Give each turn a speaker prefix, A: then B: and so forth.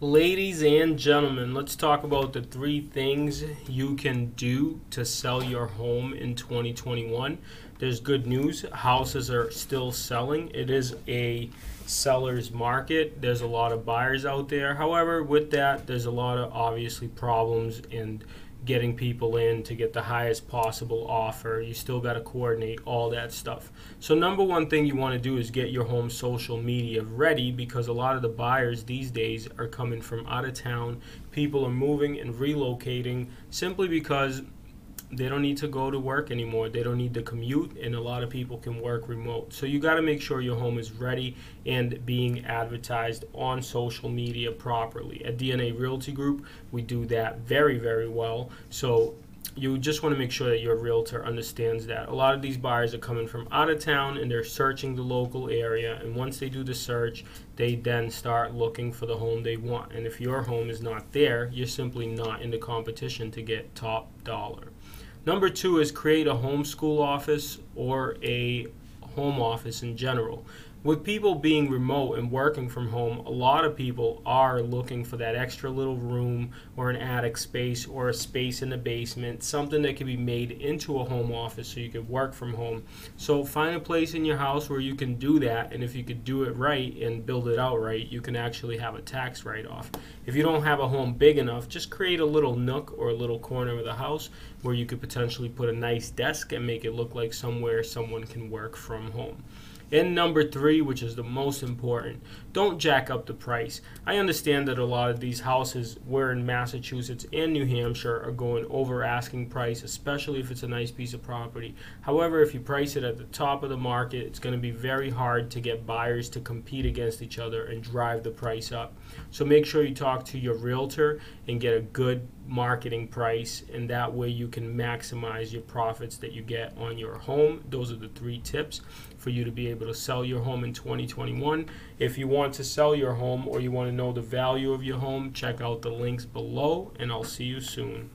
A: Ladies and gentlemen, let's talk about the three things you can do to sell your home in 2021. There's good news. Houses are still selling. It is a seller's market. There's a lot of buyers out there. However, with that, there's a lot of obviously problems in getting people in to get the highest possible offer. You still got to coordinate all that stuff. So, number one thing you want to do is get your home social media ready because a lot of the buyers these days are coming from out of town. People are moving and relocating simply because they don't need to go to work anymore. They don't need to commute, and a lot of people can work remote. So you got to make sure your home is ready and being advertised on social media properly. At DNA Realty Group, we do that very, very well. So you just want to make sure that your realtor understands that. A lot of these buyers are coming from out of town and they're searching the local area. And once they do the search, they then start looking for the home they want. And if your home is not there, you're simply not in the competition to get top dollar. Number two is create a homeschool office or a home office in general with people being remote and working from home, a lot of people are looking for that extra little room or an attic space or a space in the basement, something that can be made into a home office so you can work from home. So find a place in your house where you can do that, and if you could do it right and build it out right, you can actually have a tax write off. If you don't have a home big enough, just create a little nook or a little corner of the house where you could potentially put a nice desk and make it look like somewhere someone can work from home. And number three, which is the most important, don't jack up the price. I understand that a lot of these houses, we're in Massachusetts and New Hampshire, are going over asking price, especially if it's a nice piece of property. However, if you price it at the top of the market, it's going to be very hard to get buyers to compete against each other and drive the price up. So make sure you talk to your realtor and get a good marketing price, and that way you can maximize your profits that you get on your home. Those are the three tips for you to be able to sell your home in 2021. If you want to sell your home or you want to know the value of your home, check out the links below, and I'll see you soon.